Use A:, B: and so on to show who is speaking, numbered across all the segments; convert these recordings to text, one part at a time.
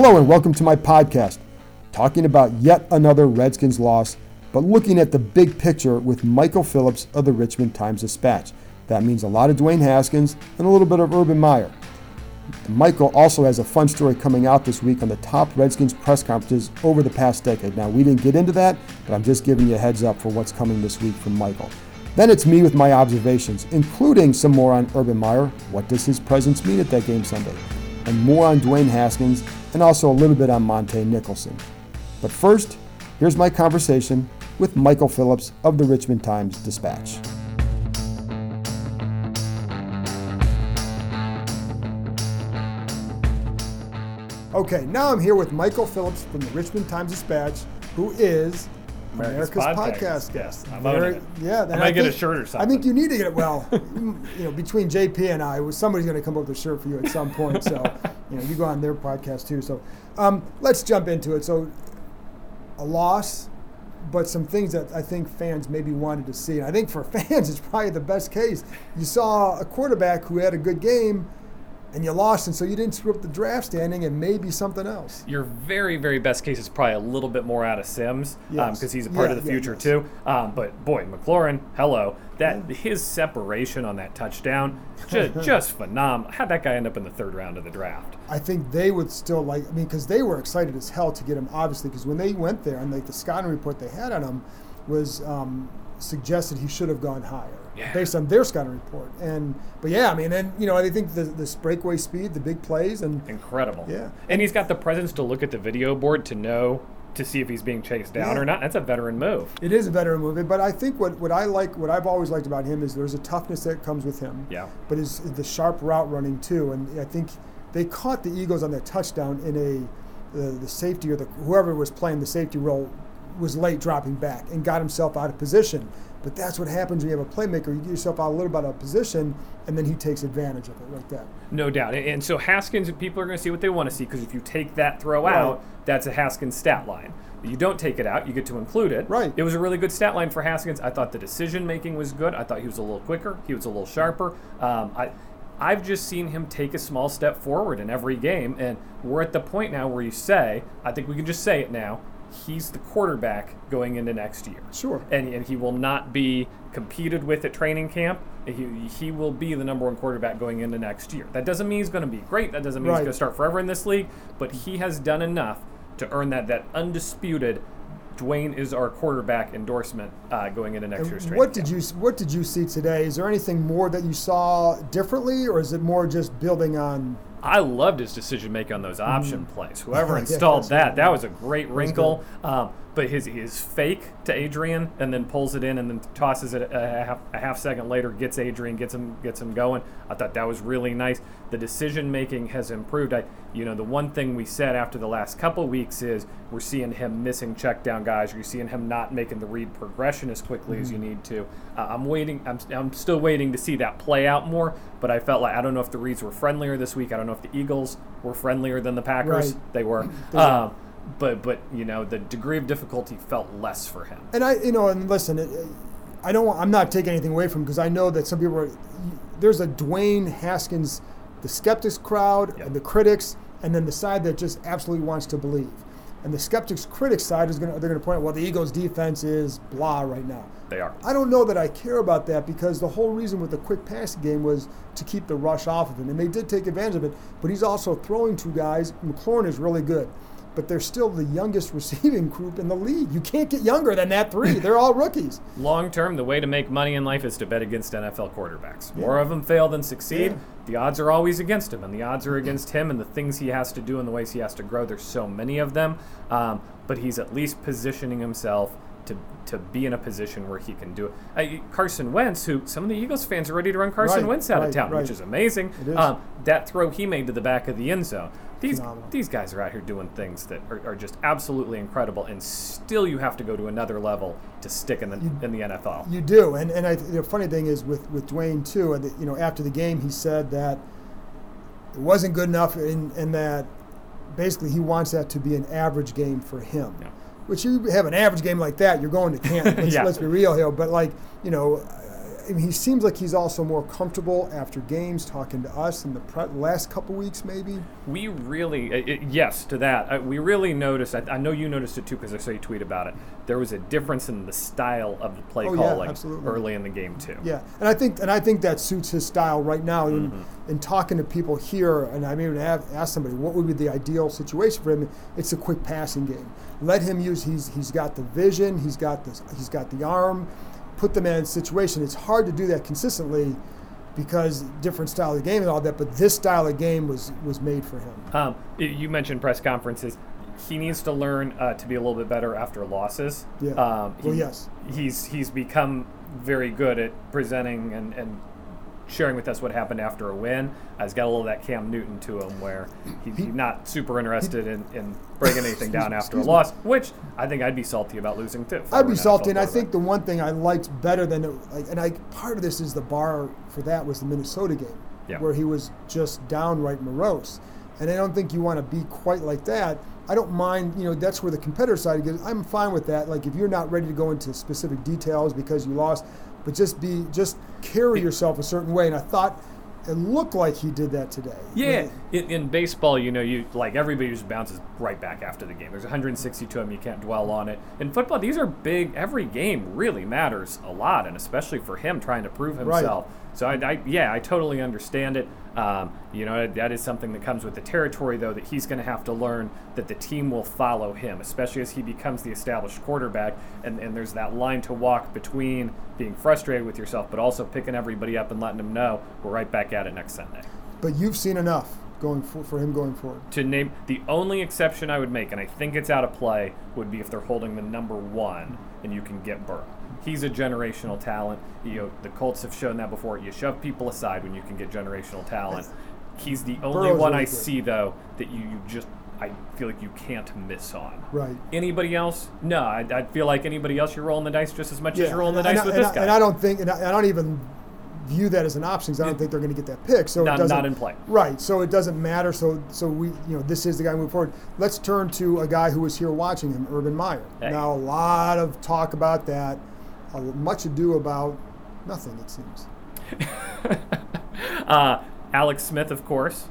A: Hello and welcome to my podcast, talking about yet another Redskins loss, but looking at the big picture with Michael Phillips of the Richmond Times Dispatch. That means a lot of Dwayne Haskins and a little bit of Urban Meyer. Michael also has a fun story coming out this week on the top Redskins press conferences over the past decade. Now, we didn't get into that, but I'm just giving you a heads up for what's coming this week from Michael. Then it's me with my observations, including some more on Urban Meyer. What does his presence mean at that game Sunday? And more on Dwayne Haskins, and also a little bit on Montae Nicholson. But first, here's my conversation with Michael Phillips of the Richmond Times Dispatch. Okay, now I'm here with Michael Phillips from the Richmond Times Dispatch, who is
B: America's
A: America's,
B: podcast
A: podcast.
B: I'm owning it.
A: Yeah,
B: I might get a
A: think-
B: shirt or something.
A: I think you need to get it. Well, you know, between JP and I, somebody's going to come up with a shirt for you at some point. So, you know, you go on their podcast too. So, um, let's jump into it. So, a loss, but some things that I think fans maybe wanted to see. And I think for fans, it's probably the best case. You saw a quarterback who had a good game, and you lost, and so you didn't screw up the draft standing, and maybe something else.
B: Your very, very best case is probably a little bit more out of Sims because
A: Yes.
B: he's a part
A: Yeah,
B: of the
A: yeah,
B: future
A: yes.
B: too. Um, but boy, McLaurin, hello, that his separation on that touchdown, just, just phenomenal. How'd that guy end up in the third round of the draft?
A: I think they would still like. I mean, because they were excited as hell to get him, obviously. Because when they went there and like the scouting report they had on him was um, suggested he should have gone higher
B: Yeah.
A: based on their scouting report. And but yeah, I mean, and you know, I think the the breakaway speed, the big plays, and
B: Incredible.
A: Yeah.
B: And he's got the presence to look at the video board to know to see if he's being chased down
A: Yeah.
B: or not. That's a veteran move.
A: it is a veteran move, But I think what what I like, what I've always liked about him is there's a toughness that comes with him.
B: Yeah.
A: But his the sharp route running too, and I think they caught the Eagles on that touchdown in a the, the safety or the whoever was playing the safety role was late dropping back and got himself out of position. But that's what happens when you have a playmaker. You get yourself out a little bit of position, and then he takes advantage of it like that.
B: No doubt. And, and so Haskins, people are going to see what they want to see because if you take that throw
A: Right.
B: out, that's a Haskins stat line. But you don't take it out, you get to include it.
A: Right.
B: It was a really good stat line for Haskins. I thought the decision making was good. I thought he was a little quicker. He was a little sharper. Um, I, I've just seen him take a small step forward in every game, and we're at the point now where you say, I think we can just say it now. He's the quarterback going into next year.
A: Sure.
B: And, and he will not be competed with at training camp. He, he will be the number one quarterback going into next year. That doesn't mean he's going to be great. That doesn't mean
A: Right.
B: he's going to start forever in this league. But he has done enough to earn that that undisputed Dwayne is our quarterback endorsement uh, going into next year's
A: And
B: training
A: what did
B: camp.
A: you What did you see today? Is there anything more that you saw differently, or is it more just building on?
B: I loved his decision making on those option plays. Whoever installed
A: that's
B: that, that was a great wrinkle. Um, but his is fake to Adrian and then pulls it in and then tosses it a half, a half second later, gets Adrian, gets him gets him going. I thought that was really nice. The decision making has improved. I, you know, the one thing we said after the last couple weeks is we're seeing him missing check down guys. You're seeing him not making the read progression as quickly as you
A: Mm-hmm.
B: need to. Uh, I'm waiting. I'm, I'm still waiting to see that play out more. But I felt like I don't know if the reads were friendlier this week. I don't know if the Eagles were friendlier than the Packers.
A: Right.
B: They were. um, but but you know the degree of difficulty felt less for him.
A: And I, you know, and listen, it, I don't. I'm not taking anything away from because I know that some people are. There's a Dwayne Haskins, the skeptics crowd
B: Yep.
A: and the critics, and then the side that just absolutely wants to believe. And the skeptics critics side is going to they're going to point out well the Eagles defense is blah right now.
B: They are.
A: I don't know that I care about that because the whole reason with the quick passing game was to keep the rush off of him, and they did take advantage of it. But he's also throwing two guys. McLaurin is really good, but they're still the youngest receiving group in the league. You can't get younger than that three. They're all rookies.
B: Long term, the way to make money in life is to bet against NFL quarterbacks. More of them fail than succeed.
A: Yeah.
B: The odds are always against him, and the odds are against him and the things he has to do and the ways he has to grow. There's so many of them, um, but he's at least positioning himself to to be in a position where he can do it. Uh, Carson Wentz, who some of the Eagles fans are ready to run Carson
A: Right,
B: Wentz out
A: right,
B: of town,
A: right.
B: which is amazing.
A: It is.
B: Um, that throw he made to the back of the end zone. These
A: Phenomenal.
B: these guys are out here doing things that are, are just absolutely incredible, and still you have to go to another level to stick in the in the NFL.
A: You do, and and I, the funny thing is with with Dwayne too. And you know, after the game, he said that it wasn't good enough, and and that basically he wants that to be an average game for him.
B: Yeah.
A: Which you have an average game like that, you're going to camp. Let's,
B: Yeah.
A: let's be real here. But like you know, I mean, he seems like he's also more comfortable after games talking to us in the pre- last couple weeks, maybe.
B: We really, uh, uh, yes, to that. Uh, we really noticed. I, I know you noticed it too because I saw you tweet about it. There was a difference in the style of the play
A: Oh,
B: calling
A: absolutely.
B: early in the game too.
A: Yeah, and I think and I think that suits his style right now. In,
B: Mm-hmm.
A: in talking to people here, and I mean, have asked somebody what would be the ideal situation for him. It's a quick passing game. Let him use. He's he's got the vision. He's got this. He's got the arm. Put them in a situation. It's hard to do that consistently because different style of game and all that. But this style of game was was made for him.
B: Um, you mentioned press conferences. He needs to learn uh, to be a little bit better after losses.
A: Yeah.
B: Um,
A: Well, yes.
B: He's he's become very good at presenting and, and sharing with us what happened after a win. Uh, he's got a little of that Cam Newton to him where he, he's not super interested in, in breaking anything down after a loss, which I think I'd be salty about losing too. I
A: I'd be salty, and I think the one thing I liked better than it, like, and I part of this is the bar for that was the Minnesota game,
B: Yeah.
A: where he was just downright morose, and I don't think you want to be quite like that. I don't mind, you know, that's where the competitor side gets. I'm fine with that. Like if you're not ready to go into specific details because you lost, but just be, just carry yourself a certain way. And I thought it looked like he did that today.
B: Yeah, in, in baseball, you know, you like everybody just bounces right back after the game. There's 162 of them. You can't dwell on it. In football, these are big. Every game really matters a lot, and especially for him trying to prove
A: Right.
B: So I, I, yeah, I totally understand it. Um, you know, that is something that comes with the territory, though, that he's going to have to learn that the team will follow him, especially as he becomes the established quarterback. And, and there's that line to walk between being frustrated with yourself, but also picking everybody up and letting them know we're right back at it next Sunday.
A: But you've seen enough going for, for him going forward.
B: to name the only exception I would make, and I think it's out of play, would be if they're holding the number one and you can get Burrow. He's a generational talent. You know, the Colts have shown that before. You shove people aside when you can get generational talent. He's the only
A: Burrow's
B: one
A: really
B: I
A: good.
B: see though that you, you just I feel like you can't miss on.
A: Right.
B: Anybody else? No, I, I feel like anybody else you're rolling the dice just as much as you're rolling the
A: and
B: dice
A: I,
B: with
A: and
B: this
A: I-
B: guy.
A: And I don't think, and I, I don't even view that as an option because I don't think they're going to get that pick. So
B: Not-
A: it doesn't,
B: not in play.
A: Right. So it doesn't matter. So so we, you know, this is the guy moving forward. Let's turn to a guy who was here watching him, Urban Meyer.
B: Hey.
A: Now a lot of talk about that, much ado about nothing. It seems.
B: Uh, Alex Smith, of course,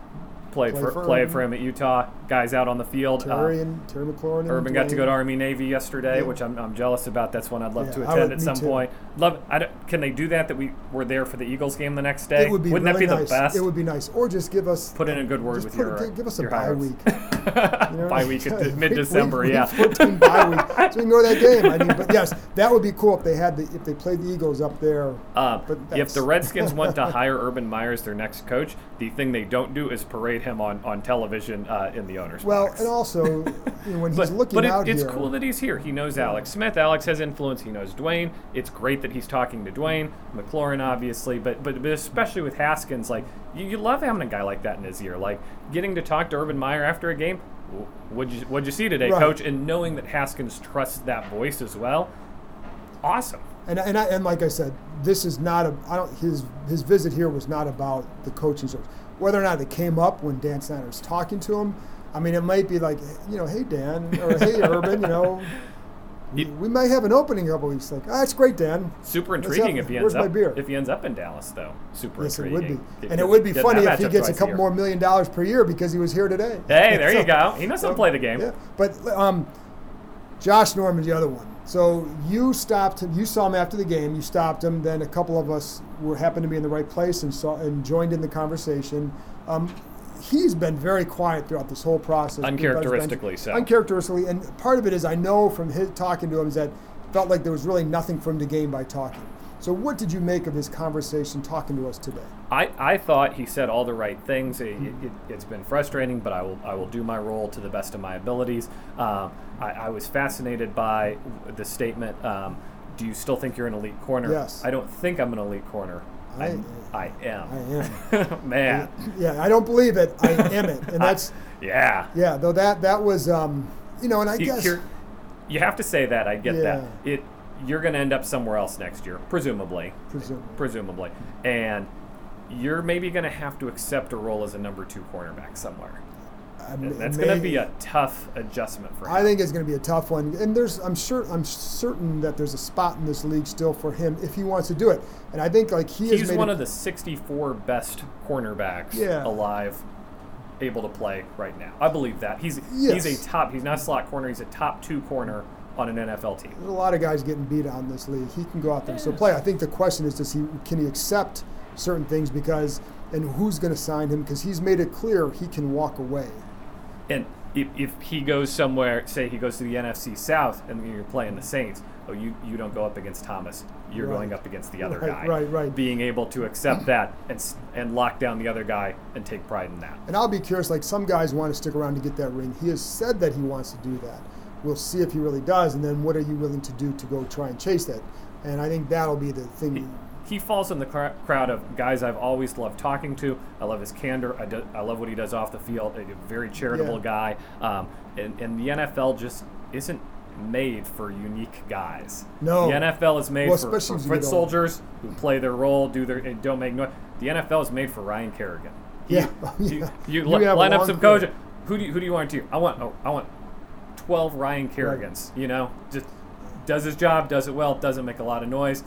B: played
A: Played
B: for,
A: for
B: played
A: Urban.
B: for him at Utah. Guys out on the field. Uh,
A: Terry and Terry McLaurin.
B: Urban got to go to Army Navy yesterday,
A: Yeah.
B: which I'm, I'm jealous about. That's one I'd love
A: Yeah,
B: to attend
A: would-
B: at some
A: too.
B: point. Love. I don't, can they do that? That we were there for the Eagles game the next day.
A: It would be
B: Wouldn't
A: really
B: that be
A: nice.
B: the best?
A: It would be nice, or just give us
B: Put in a good word with your.
A: gi- give us a bye week. You know?
B: Bye week at mid-December, yeah.
A: 14 bye week, so we can go to that game. I mean, but yes, that would be cool if they had the if they played the Eagles up there.
B: Uh,
A: But
B: if the Redskins want to hire Urban Meyer as their next coach, the thing they don't do is parade him on, on television uh, in the owner's
A: Well,
B: box.
A: and also you know, when he's
B: but,
A: looking
B: but it,
A: out
B: it's
A: here,
B: cool that he's here. He knows Alex Smith. Alex has influence. He knows Dwayne. It's great that he's talking to Dwayne, McLaurin, obviously, but but, but especially with Haskins, like you, you love having a guy like that in his ear. Like getting to talk to Urban Meyer after a game. What'd you What'd you see today,
A: Right.
B: Coach? And knowing that Haskins trusts that voice as well, awesome.
A: and and, I, and like I said, this is not a. I don't. His his visit here was not about the coaching search. Whether or not it came up when Dan Snyder was talking to him, I mean, it might be like, you know, hey Dan or hey Urban, you know, we,
B: It-
A: we might have an opening in a couple weeks. Like, ah, that's great, Dan.
B: Super intriguing if he
A: where's
B: ends
A: my
B: up
A: beer?
B: if he ends up in Dallas though. Super intriguing.
A: Yes, it would be,
B: If
A: and it would be funny if he gets a couple
B: year.
A: more million dollars per year because he was here today.
B: Hey, there you go. He knows how to play the game.
A: Yeah, but um, Josh Norman's the other one. So you stopped him. You saw him after the game. You stopped him. Then a couple of us were happened to be in the right place and saw and joined in the conversation. Um, he's been very quiet throughout this whole process.
B: Uncharacteristically so.
A: Uncharacteristically, and part of it is I know from his talking to him is that felt like there was really nothing for him to gain by talking. So, what did you make of his conversation talking to us today?
B: I, I thought he said all the right things. It, it, has been frustrating, but I will I will do my role to the best of my abilities. Um, I, I, was fascinated by the statement. Um, do you still think you're an elite corner?
A: Yes.
B: I don't think I'm an elite corner. I, I am.
A: I
B: am. Man.
A: Yeah, I don't believe it. I am it, and that's.
B: yeah.
A: Yeah, though that that was, um, you know, and I
B: you,
A: guess
B: you have to say that. I get
A: yeah.
B: that. It you're going to end up somewhere else next year, presumably.
A: Presumably.
B: Presumably, and you're maybe going to have to accept a role as a number two cornerback somewhere. Mean, that's going to be a tough adjustment for him.
A: I think it's going to be a tough one, and there's I'm sure I'm certain that there's a spot in this league still for him if he wants to do it. And I think like he is
B: he's one of the 64 best cornerbacks
A: yeah.
B: alive, able to play right now. I believe that he's
A: yes.
B: he's a top. He's not a slot corner. He's a top two corner on an NFL team.
A: There's a lot of guys getting beat out in this league. He can go out there and still play. I think the question is, does he can he accept certain things because and who's going to sign him because he's made it clear he can walk away.
B: And if, if he goes somewhere, say he goes to the NFC South and you're playing the Saints, oh, you, you don't go up against Thomas. You're
A: right.
B: going up against the other
A: right,
B: guy.
A: Right, right.
B: Being able to accept that and and lock down the other guy and take pride in that.
A: And I'll be curious. Like some guys want to stick around to get that ring. He has said that he wants to do that. We'll see if he really does. And then what are you willing to do to go try and chase that? And I think that'll be the thing.
B: He, he falls in the cr- crowd of guys I've always loved talking to. I love his candor. I, do, I love what he does off the field. A very charitable
A: yeah.
B: guy. Um, and, and the NFL just isn't made for unique guys.
A: No.
B: The NFL is made
A: well,
B: for, for foot soldiers who play their role, do their and don't make noise. The NFL is made for Ryan Kerrigan.
A: Yeah.
B: You,
A: yeah.
B: you, you, you line up some coaches. Who do you, who do you want to? I want oh, I want twelve Ryan Kerrigans. Right. You know, just does his job, does it well, doesn't make a lot of noise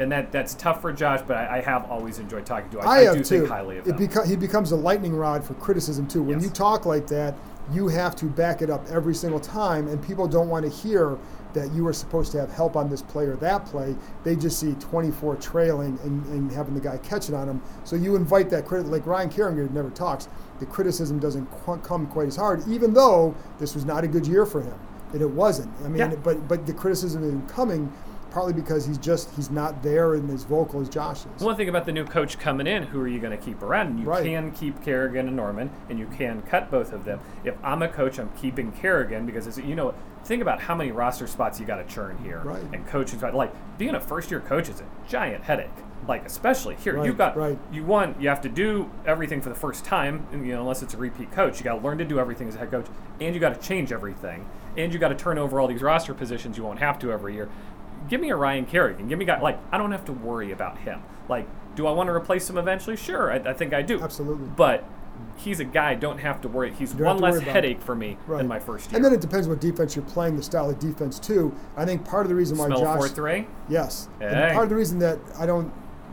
B: and that that's tough for Josh, but I, I have always enjoyed talking to. him. I,
A: I,
B: I do
A: too.
B: think highly of him.
A: Beca- he becomes a lightning rod for criticism too. When
B: yes.
A: you talk like that, you have to back it up every single time, and people don't want to hear that you are supposed to have help on this play or that play. They just see 24 trailing and, and having the guy catch it on him. So you invite that credit, like Ryan Kerrigan never talks. The criticism doesn't qu- come quite as hard, even though this was not a good year for him. And it wasn't. I mean,
B: yeah.
A: but but the criticism isn't coming partly because he's just he's not there and as vocal as Josh is.
B: One thing about the new coach coming in, who are you going to keep around? You
A: right.
B: can keep Kerrigan and Norman, and you can cut both of them. If I'm a coach, I'm keeping Kerrigan because it's, you know think about how many roster spots you got to churn here
A: right.
B: and coaching like being a first year coach is a giant headache. Like especially here,
A: right,
B: you've got
A: right.
B: you want you have to do everything for the first time. You know, unless it's a repeat coach, you got to learn to do everything as a head coach, and you got to change everything, and you got to turn over all these roster positions you won't have to every year give me a Ryan Kerrigan. Give me a guy like I don't have to worry about him. Like, do I want to replace him eventually? Sure, I, I think I do.
A: Absolutely.
B: But he's a guy I don't have to worry. He's one less headache for me
A: right.
B: than my first year.
A: And then it depends what defense you're playing, the style of defense too. I think part of the reason why
B: Smell
A: Josh
B: four three.
A: Yes.
B: Hey.
A: And part of the reason that I don't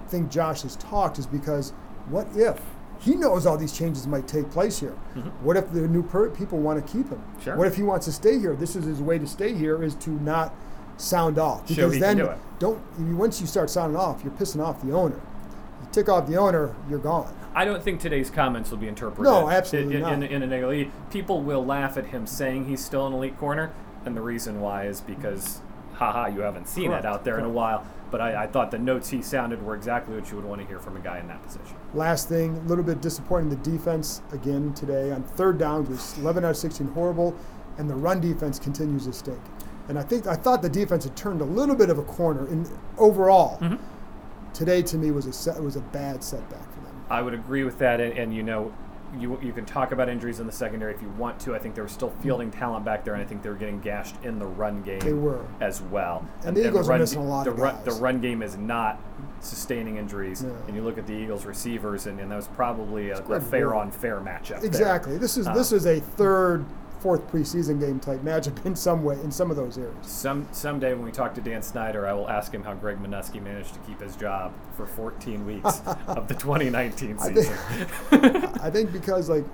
A: think Josh has talked is because what if he knows all these changes might take place here.
B: Mm-hmm.
A: What if the new per- people want to keep him?
B: Sure.
A: What if he wants to stay here? This is his way to stay here is to not sound off because then
B: do
A: don't once you start sounding off, you're pissing off the owner. You tick off the owner, you're gone.
B: I don't think today's comments will be interpreted.
A: No, absolutely
B: in,
A: not.
B: In, in a negative. People will laugh at him saying he's still an elite corner, and the reason why is because, haha, you haven't seen
A: Correct.
B: it out there
A: Correct.
B: in a while. But I, I, thought the notes he sounded were exactly what you would want to hear from a guy in that position.
A: Last thing, a little bit disappointing. The defense again today on third downs was 11 out of 16 horrible, and the run defense continues to stink. And I think I thought the defense had turned a little bit of a corner in overall.
B: Mm-hmm.
A: Today, to me, was a set, was a bad setback for them.
B: I would agree with that, and, and, you know, you you can talk about injuries in the secondary if you want to. I think there was still fielding talent back there, and I think they were getting gashed in the run game.
A: They were
B: as well.
A: And, the Eagles
B: the run,
A: are missing a lot
B: the
A: of
B: run, the run game is not sustaining injuries,
A: No.
B: and you look at the Eagles receivers, and, and that was probably a, a fair on fair matchup. there.
A: Exactly. This is
B: Uh,
A: this is a third, fourth preseason game type matchup in some way in some of those areas.
B: Some someday when we talk to Dan Snyder, I will ask him how Greg Manusky managed to keep his job for 14 weeks of the 2019
A: I
B: season.
A: think, I think because like,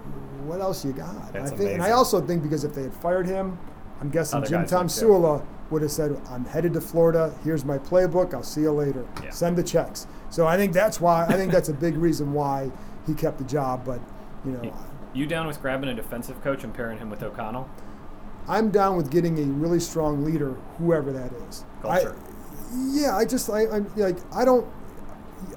A: what else you got?
B: That's
A: I think, and I also think because if they had fired him, I'm guessing
B: Other
A: Jim Tomsula would have said, "I'm headed to Florida. Here's my playbook. I'll see you later.
B: Yeah.
A: Send the checks." So I think that's why I think that's a big reason why he kept the job. But you know,
B: You down with grabbing a defensive coach and pairing him with O'Connell?
C: I'm down with getting a really strong leader, whoever that is.
B: Culture.
C: I, yeah, I just I, I'm like I don't.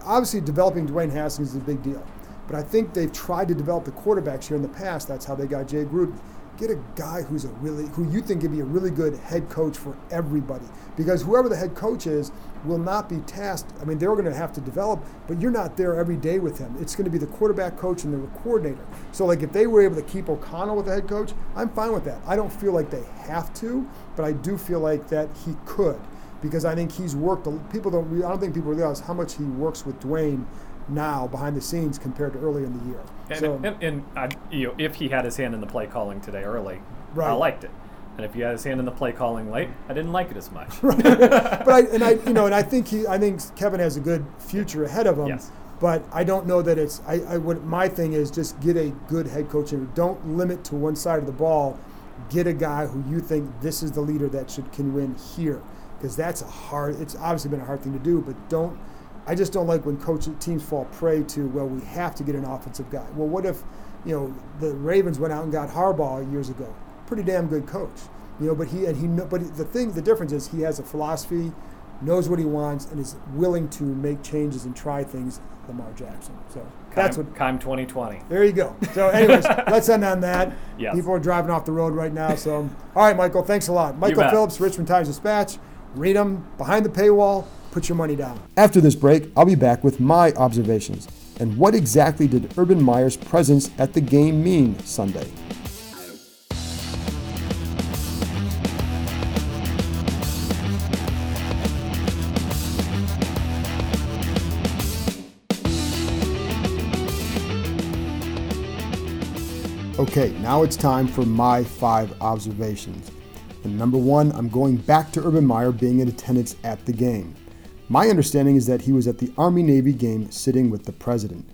C: Obviously, developing Dwayne Haskins is a big deal, but I think they've tried to develop the quarterbacks here in the past. That's how they got Jay Gruden. Get a guy who's a really who you think could be a really good head coach for everybody, because whoever the head coach is will not be tasked. I mean, they're going to have to develop, but you're not there every day with him. It's going to be the quarterback coach and the coordinator. So, like, if they were able to keep O'Connell with the head coach, I'm fine with that. I don't feel like they have to, but I do feel like that he could, because I think he's worked. People don't. I don't think people realize how much he works with Dwayne now behind the scenes compared to earlier in the year.
B: And,
C: so,
B: and, and I, you know, if he had his hand in the play calling today early, I liked it. And if he had his hand in the play calling late, I didn't like it as much. right.
C: but I and I you know and I think he I think Kevin has a good future ahead of him.
B: Yes.
C: But I don't know that it's I, I would my thing is just get a good head coach and don't limit to one side of the ball. Get a guy who you think this is the leader that should can win here because that's a hard. It's obviously been a hard thing to do, but don't. I just don't like when coach teams fall prey to well we have to get an offensive guy. Well, what if you know the Ravens went out and got Harbaugh years ago? Pretty damn good coach, you know. But he and he but the thing the difference is he has a philosophy, knows what he wants, and is willing to make changes and try things. Lamar Jackson. So that's what
B: Kime 2020.
C: there you go. So, anyways, let's end on that.
B: Yes.
C: People are driving off the road right now. So, all right, Michael, thanks a lot. Michael. Phillips, Richmond Times Dispatch. Read them behind the paywall. Put your money down. After this break, I'll be back with my observations and what exactly did Urban Meyer's presence at the game mean Sunday. Okay, now it's time for my five observations. And number one, I'm going back to Urban Meyer being in attendance at the game. My understanding is that he was at the Army Navy game sitting with the president.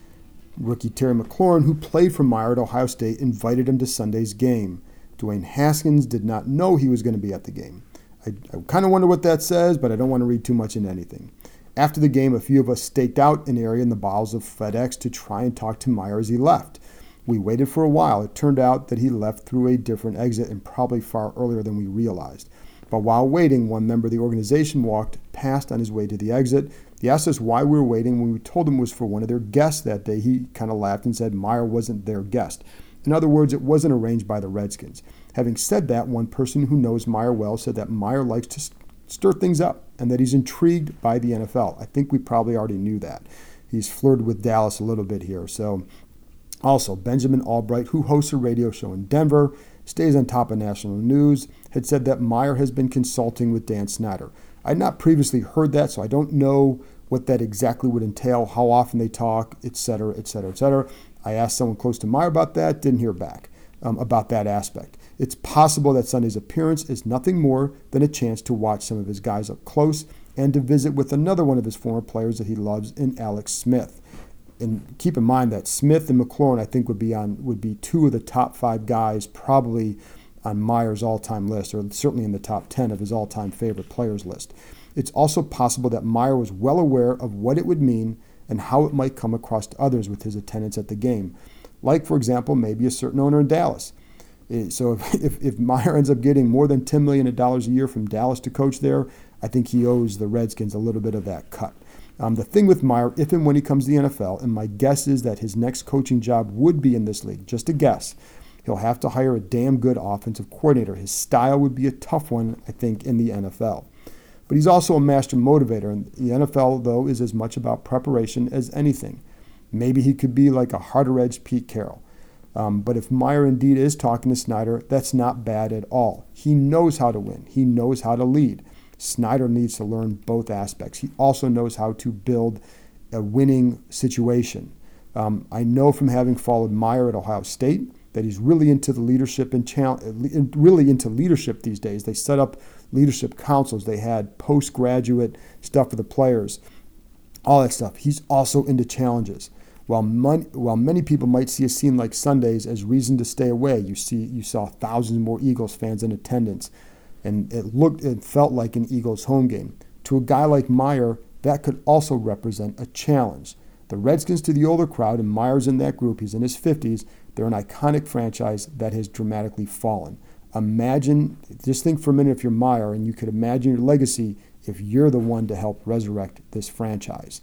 C: Rookie Terry McLaurin, who played for Meyer at Ohio State, invited him to Sunday's game. Dwayne Haskins did not know he was going to be at the game. I, I kind of wonder what that says, but I don't want to read too much into anything. After the game, a few of us staked out an area in the bowels of FedEx to try and talk to Meyer as he left. We waited for a while. It turned out that he left through a different exit and probably far earlier than we realized. But while waiting, one member of the organization walked past on his way to the exit. He asked us why we were waiting. When we told him it was for one of their guests that day, he kind of laughed and said Meyer wasn't their guest. In other words, it wasn't arranged by the Redskins. Having said that, one person who knows Meyer well said that Meyer likes to stir things up and that he's intrigued by the NFL. I think we probably already knew that. He's flirted with Dallas a little bit here. So also, Benjamin Allbright, who hosts a radio show in Denver, stays on top of national news, had said that Meyer has been consulting with Dan Snyder. I had not previously heard that, so I don't know what that exactly would entail, how often they talk, etc., etc., etc. I asked someone close to Meyer about that, didn't hear back um, about that aspect. It's possible that Sunday's appearance is nothing more than a chance to watch some of his guys up close and to visit with another one of his former players that he loves in Alex Smith and keep in mind that Smith and McLaurin, I think, would be on would be two of the top five guys probably on Meyer's all-time list, or certainly in the top ten of his all-time favorite players list. It's also possible that Meyer was well aware of what it would mean and how it might come across to others with his attendance at the game, like for example, maybe a certain owner in Dallas. Eh, So if, if, if Meyer ends up getting more than $10 million a year from Dallas to coach there, I think he owes the Redskins a little bit of that cut. Um, the thing with Meyer, if and when he comes to the NFL, and my guess is that his next coaching job would be in this league, just a guess, he'll have to hire a damn good offensive coordinator. His style would be a tough one, I think, in the NFL. But he's also a master motivator, and the NFL, though, is as much about preparation as anything. Maybe he could be like a harder edged Pete Carroll. Um, but if Meyer indeed is talking to Snyder, that's not bad at all. He knows how to win, he knows how to lead. Snyder needs to learn both aspects. He also knows how to build a winning situation. Um, I know from having followed Meyer at Ohio State that he's really into the leadership and really into leadership these days. They set up leadership councils. They had postgraduate stuff for the players, all that stuff. He's also into challenges. While, mon- while many people might see a scene like Sundays as reason to stay away, you see you saw thousands more Eagles fans in attendance, and it looked it felt like an Eagles home game. To a guy like Meyer, that could also represent a challenge. The Redskins to the older crowd, and Meyer's in that group, he's in his 50s, They're an iconic franchise that has dramatically fallen. Imagine, just think for a minute if you're Meyer and you could imagine your legacy if you're the one to help resurrect this franchise.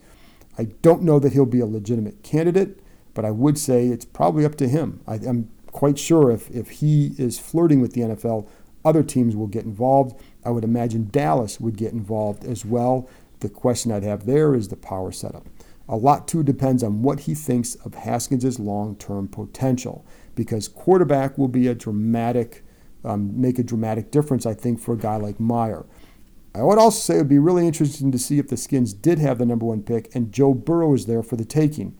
C: I don't know that he'll be a legitimate candidate, but I would say it's probably up to him. I, am quite sure if, if he is flirting with the NFL, other teams will get involved. I would imagine Dallas would get involved as well. The question I'd have there is the power setup. A lot too depends on what he thinks of Haskins' long-term potential, because quarterback will be a dramatic, um, make a dramatic difference, I think, for a guy like Meyer. I would also say it would be really interesting to see if the Skins did have the number one pick and Joe Burrow is there for the taking.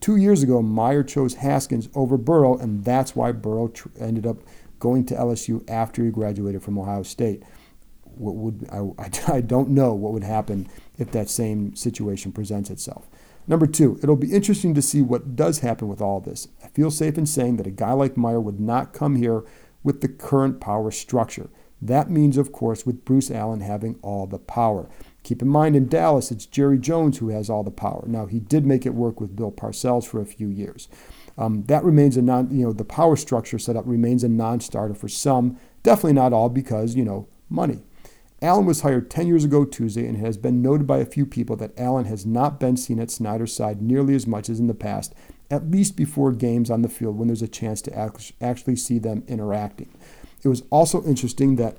C: Two years ago, Meyer chose Haskins over Burrow, and that's why Burrow tr- ended up going to LSU after he graduated from Ohio State. What would I, I don't know what would happen if that same situation presents itself. Number two, it'll be interesting to see what does happen with all this. I feel safe in saying that a guy like Meyer would not come here with the current power structure. That means, of course, with Bruce Allen having all the power. Keep in mind, in Dallas, it's Jerry Jones who has all the power. Now, he did make it work with Bill Parcells for a few years. Um, that remains a non, you know, the power structure setup remains a non-starter for some, definitely not all, because you know, money. Allen was hired 10 years ago Tuesday, and it has been noted by a few people that Allen has not been seen at Snyder's side nearly as much as in the past, at least before games on the field when there's a chance to actually see them interacting. It was also interesting that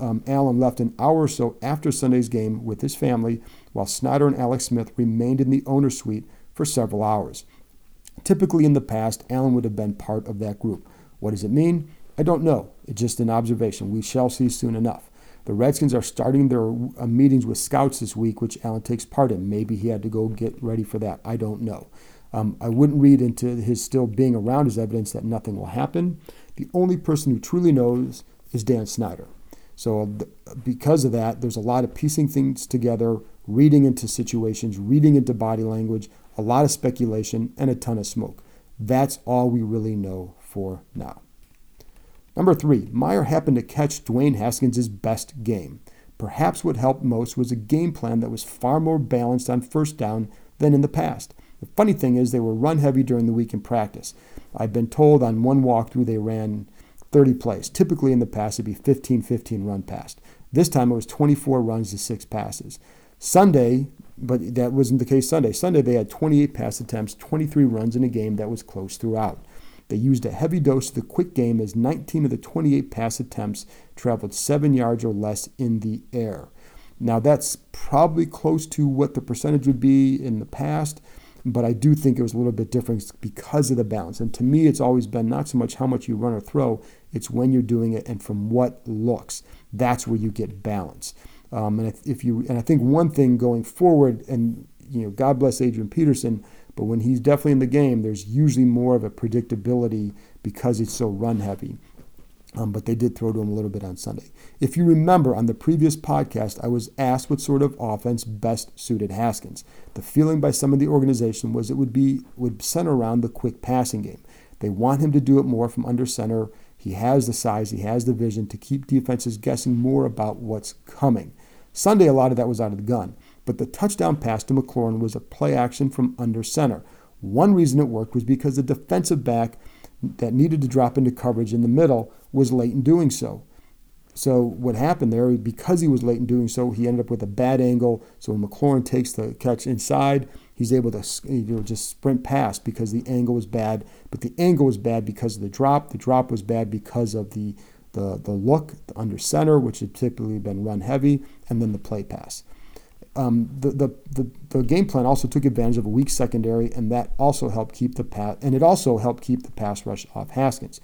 C: um, Allen left an hour or so after Sunday's game with his family, while Snyder and Alex Smith remained in the owner's suite for several hours. Typically in the past, Allen would have been part of that group. What does it mean? I don't know. It's just an observation. We shall see soon enough. The Redskins are starting their uh, meetings with scouts this week, which Allen takes part in. Maybe he had to go get ready for that. I don't know. Um, I wouldn't read into his still being around as evidence that nothing will happen. The only person who truly knows is Dan Snyder. So, because of that, there's a lot of piecing things together, reading into situations, reading into body language, a lot of speculation, and a ton of smoke. That's all we really know for now. Number three, Meyer happened to catch Dwayne Haskins' best game. Perhaps what helped most was a game plan that was far more balanced on first down than in the past. The funny thing is, they were run heavy during the week in practice. I've been told on one walkthrough they ran 30 plays. Typically in the past, it'd be 15 15 run past. This time it was 24 runs to six passes. Sunday, but that wasn't the case Sunday. Sunday they had 28 pass attempts, 23 runs in a game that was close throughout. They used a heavy dose of the quick game as 19 of the 28 pass attempts traveled seven yards or less in the air. Now that's probably close to what the percentage would be in the past but I do think it was a little bit different because of the balance. And to me, it's always been not so much how much you run or throw, it's when you're doing it and from what looks. That's where you get balance. Um, and if you and I think one thing going forward, and you know, God bless Adrian Peterson, but when he's definitely in the game, there's usually more of a predictability because it's so run heavy. Um, but they did throw to him a little bit on Sunday. If you remember on the previous podcast, I was asked what sort of offense best suited Haskins. The feeling by some of the organization was it would be would center around the quick passing game. They want him to do it more from under center. He has the size, he has the vision to keep defenses guessing more about what's coming. Sunday, a lot of that was out of the gun, but the touchdown pass to McLaurin was a play action from under center. One reason it worked was because the defensive back that needed to drop into coverage in the middle was late in doing so. So what happened there, because he was late in doing so, he ended up with a bad angle. So when McLaurin takes the catch inside, he's able to you know, just sprint past because the angle was bad. But the angle was bad because of the drop. The drop was bad because of the the, the look the under center, which had typically been run heavy, and then the play pass. Um, the, the, the, the, game plan also took advantage of a weak secondary, and that also helped keep the pass, and it also helped keep the pass rush off Haskins.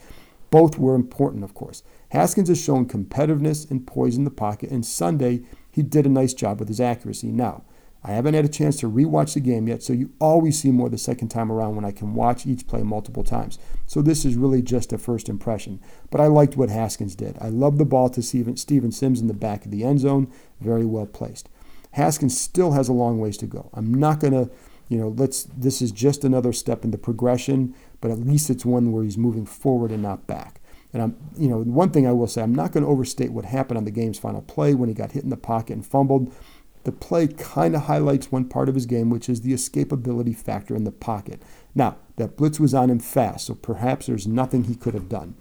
C: Both were important, of course. Haskins has shown competitiveness and poise in the pocket, and Sunday he did a nice job with his accuracy. Now, I haven't had a chance to rewatch the game yet, so you always see more the second time around when I can watch each play multiple times. So this is really just a first impression. But I liked what Haskins did. I love the ball to Steven, Steven Sims in the back of the end zone, very well placed. Haskins still has a long ways to go. I'm not going to, you know, let's, this is just another step in the progression, but at least it's one where he's moving forward and not back. And I'm, you know, one thing I will say, I'm not going to overstate what happened on the game's final play when he got hit in the pocket and fumbled. The play kind of highlights one part of his game, which is the escapability factor in the pocket. Now, That blitz was on him fast, so perhaps there's nothing he could have done.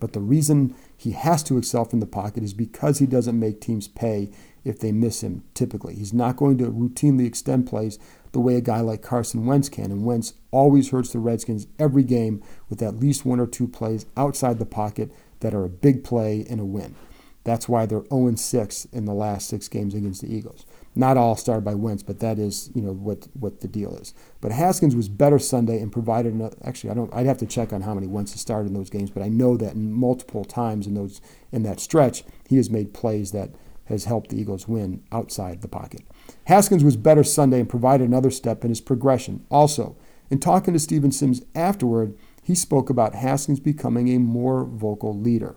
C: But the reason he has to excel from the pocket is because he doesn't make teams pay if they miss him typically. He's not going to routinely extend plays the way a guy like Carson Wentz can. And Wentz always hurts the Redskins every game with at least one or two plays outside the pocket that are a big play and a win. That's why they're 0 6 in the last six games against the Eagles. Not all started by Wentz, but that is, you know, what what the deal is. But Haskins was better Sunday and provided. Another, actually, I don't. I'd have to check on how many Wentz has started in those games, but I know that multiple times in those in that stretch, he has made plays that has helped the Eagles win outside the pocket. Haskins was better Sunday and provided another step in his progression. Also, in talking to Steven Sims afterward, he spoke about Haskins becoming a more vocal leader.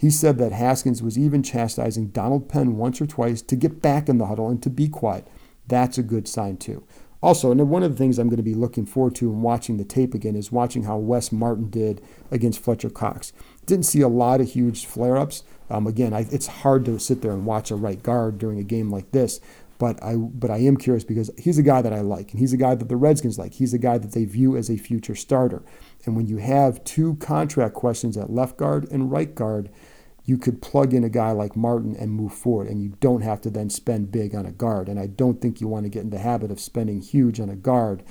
C: He said that Haskins was even chastising Donald Penn once or twice to get back in the huddle and to be quiet. That's a good sign, too. Also, and one of the things I'm going to be looking forward to and watching the tape again is watching how Wes Martin did against Fletcher Cox. Didn't see a lot of huge flare ups. Um, again, I, it's hard to sit there and watch a right guard during a game like this, but I but I am curious because he's a guy that I like, and he's a guy that the Redskins like. He's a guy that they view as a future starter. And when you have two contract questions at left guard and right guard, you could plug in a guy like Martin and move forward, and you don't have to then spend big on a guard. And I don't think you want to get in the habit of spending huge on a guard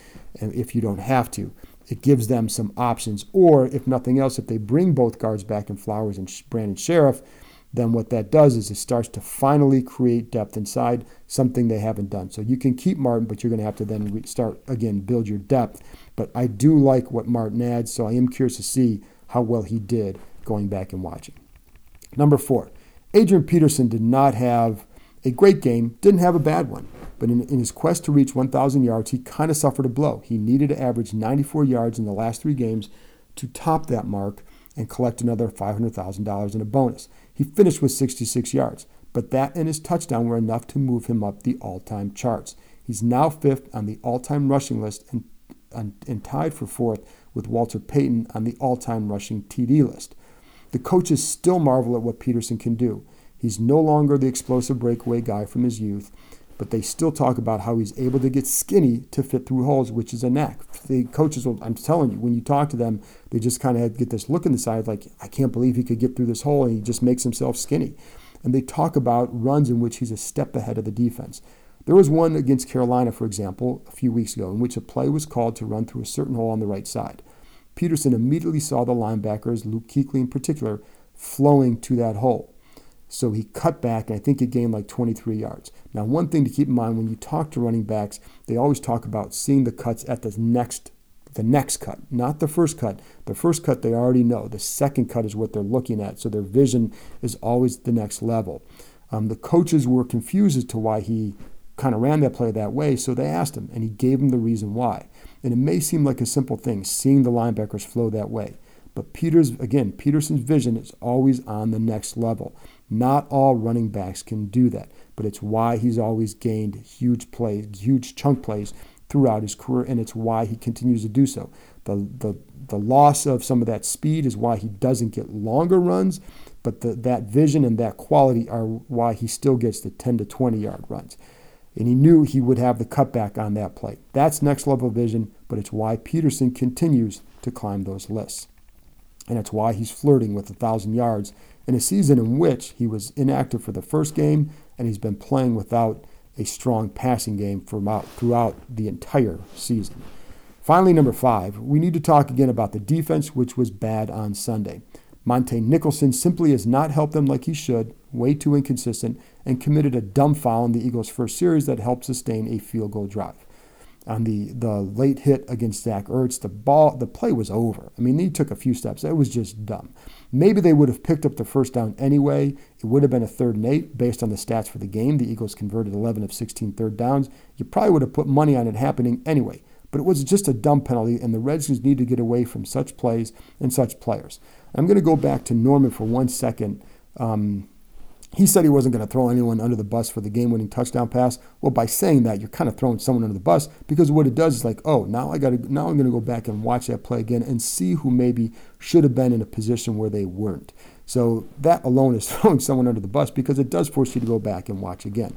C: uh, if you don't have to. It gives them some options. Or, if nothing else, if they bring both guards back in Flowers and Brandon Scherff, then what that does is it starts to finally create depth inside, something they haven't done. So you can keep Martin, but you're going to have to then start again, build your depth. But I do like what Martin adds, so I am curious to see how well he did going back and watching. Number four, Adrian Peterson did not have a great game, didn't have a bad one, but in, in his quest to reach 1,000 yards, he kind of suffered a blow. He needed to average 94 yards in the last three games to top that mark and collect another $500,000 in a bonus. He finished with 66 yards, but that and his touchdown were enough to move him up the all time charts. He's now fifth on the all time rushing list and, and, and tied for fourth with Walter Payton on the all time rushing TD list. The coaches still marvel at what Peterson can do. He's no longer the explosive breakaway guy from his youth, but they still talk about how he's able to get skinny to fit through holes, which is a knack. The coaches, will, I'm telling you, when you talk to them, they just kind of get this look in the side like, I can't believe he could get through this hole, and he just makes himself skinny. And they talk about runs in which he's a step ahead of the defense. There was one against Carolina, for example, a few weeks ago, in which a play was called to run through a certain hole on the right side. Peterson immediately saw the linebackers, Luke Kuechly in particular, flowing to that hole. So he cut back, and I think he gained like 23 yards. Now, one thing to keep in mind when you talk to running backs, they always talk about seeing the cuts at the next the next cut, not the first cut. The first cut they already know. The second cut is what they're looking at. So their vision is always the next level. Um, the coaches were confused as to why he kind of ran that play that way, so they asked him, and he gave them the reason why. And it may seem like a simple thing, seeing the linebackers flow that way. But Peters, again, Peterson's vision is always on the next level. Not all running backs can do that, but it's why he's always gained huge plays, huge chunk plays throughout his career, and it's why he continues to do so. The, the, the loss of some of that speed is why he doesn't get longer runs, but the, that vision and that quality are why he still gets the 10 to 20 yard runs and he knew he would have the cutback on that play. That's next level vision, but it's why Peterson continues to climb those lists. And it's why he's flirting with 1,000 yards in a season in which he was inactive for the first game and he's been playing without a strong passing game throughout the entire season. Finally, number five, we need to talk again about the defense, which was bad on Sunday. Montae Nicholson simply has not helped them like he should, way too inconsistent, and committed a dumb foul in the Eagles' first series that helped sustain a field goal drive. On the, the late hit against Zach Ertz, the ball the play was over. I mean, he took a few steps. It was just dumb. Maybe they would have picked up the first down anyway. It would have been a third and eight based on the stats for the game. The Eagles converted 11 of 16 third downs. You probably would have put money on it happening anyway. But it was just a dumb penalty, and the Redskins need to get away from such plays and such players. I'm going to go back to Norman for one second. Um, he said he wasn't going to throw anyone under the bus for the game-winning touchdown pass. Well, by saying that, you're kind of throwing someone under the bus because what it does is like, oh, now I got to now I'm going to go back and watch that play again and see who maybe should have been in a position where they weren't. So that alone is throwing someone under the bus because it does force you to go back and watch again.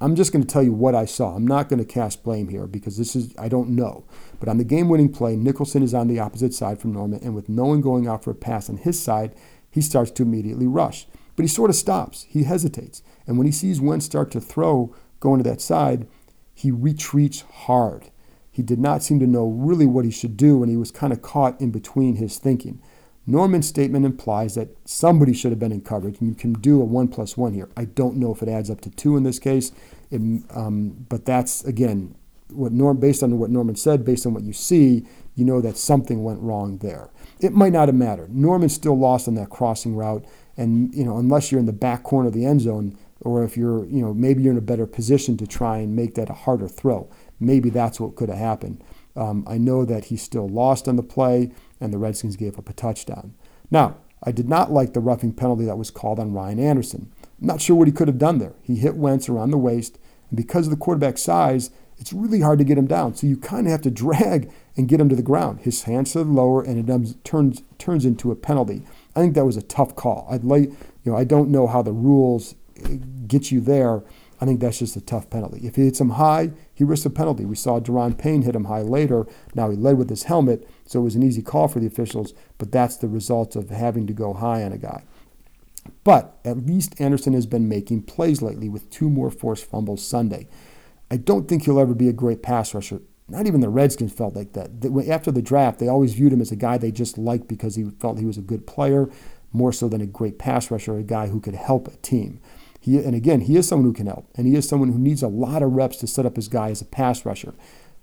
C: I'm just going to tell you what I saw. I'm not going to cast blame here because this is, I don't know. But on the game winning play, Nicholson is on the opposite side from Norman, and with no one going out for a pass on his side, he starts to immediately rush. But he sort of stops. He hesitates. And when he sees Wentz start to throw going to that side, he retreats hard. He did not seem to know really what he should do, and he was kind of caught in between his thinking. Norman's statement implies that somebody should have been in coverage, and you can do a one plus one here. I don't know if it adds up to two in this case, it, um, but that's again what Norm, based on what Norman said, based on what you see, you know that something went wrong there. It might not have mattered. Norman still lost on that crossing route, and you know unless you're in the back corner of the end zone, or if you're you know maybe you're in a better position to try and make that a harder throw. Maybe that's what could have happened. Um, I know that he still lost on the play and the Redskins gave up a touchdown. Now, I did not like the roughing penalty that was called on Ryan Anderson. I'm not sure what he could have done there. He hit Wentz around the waist, and because of the quarterback size, it's really hard to get him down. So you kind of have to drag and get him to the ground. His hands are lower, and it turns turns into a penalty. I think that was a tough call. I'd like, you know, I don't know how the rules get you there. I think that's just a tough penalty. If he hits him high, he risks a penalty. We saw Daron Payne hit him high later. Now he led with his helmet, so it was an easy call for the officials, but that's the result of having to go high on a guy. But at least Anderson has been making plays lately with two more forced fumbles Sunday. I don't think he'll ever be a great pass rusher. Not even the Redskins felt like that. After the draft, they always viewed him as a guy they just liked because he felt he was a good player, more so than a great pass rusher, a guy who could help a team. He, and again, he is someone who can help, and he is someone who needs a lot of reps to set up his guy as a pass rusher.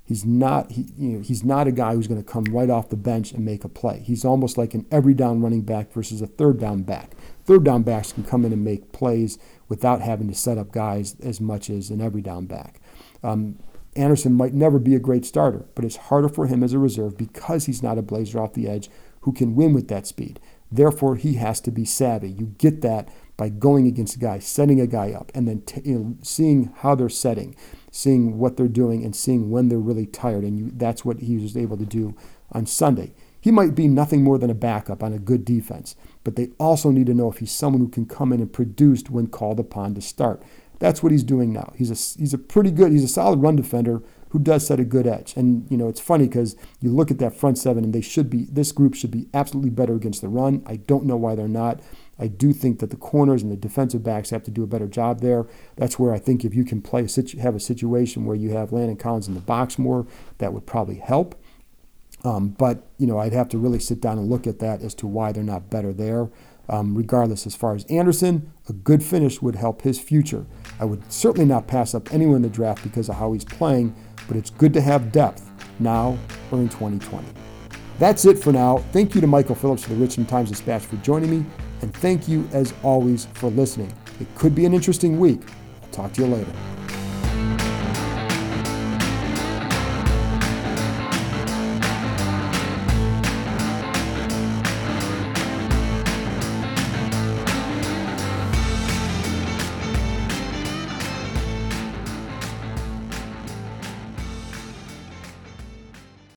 C: He's not he, you know, he's not a guy who's going to come right off the bench and make a play. He's almost like an every down running back versus a third down back. Third down backs can come in and make plays without having to set up guys as much as an every down back. Um, Anderson might never be a great starter, but it's harder for him as a reserve because he's not a blazer off the edge who can win with that speed. Therefore, he has to be savvy. You get that by going against a guy, setting a guy up, and then t- you know, seeing how they're setting seeing what they're doing and seeing when they're really tired. And you, that's what he was able to do on Sunday. He might be nothing more than a backup on a good defense, but they also need to know if he's someone who can come in and produce when called upon to start. That's what he's doing now. He's a, he's a pretty good, he's a solid run defender who does set a good edge. And, you know, it's funny because you look at that front seven and they should be, this group should be absolutely better against the run. I don't know why they're not. I do think that the corners and the defensive backs have to do a better job there. That's where I think if you can play a have a situation where you have Landon Collins in the box more, that would probably help. Um, but you know, I'd have to really sit down and look at that as to why they're not better there. Um, regardless, as far as Anderson, a good finish would help his future. I would certainly not pass up anyone in the draft because of how he's playing, but it's good to have depth now or in 2020. That's it for now. Thank you to Michael Phillips of the Richmond Times Dispatch for joining me. And thank you, as always, for listening. It could be an interesting week. I'll talk to you later.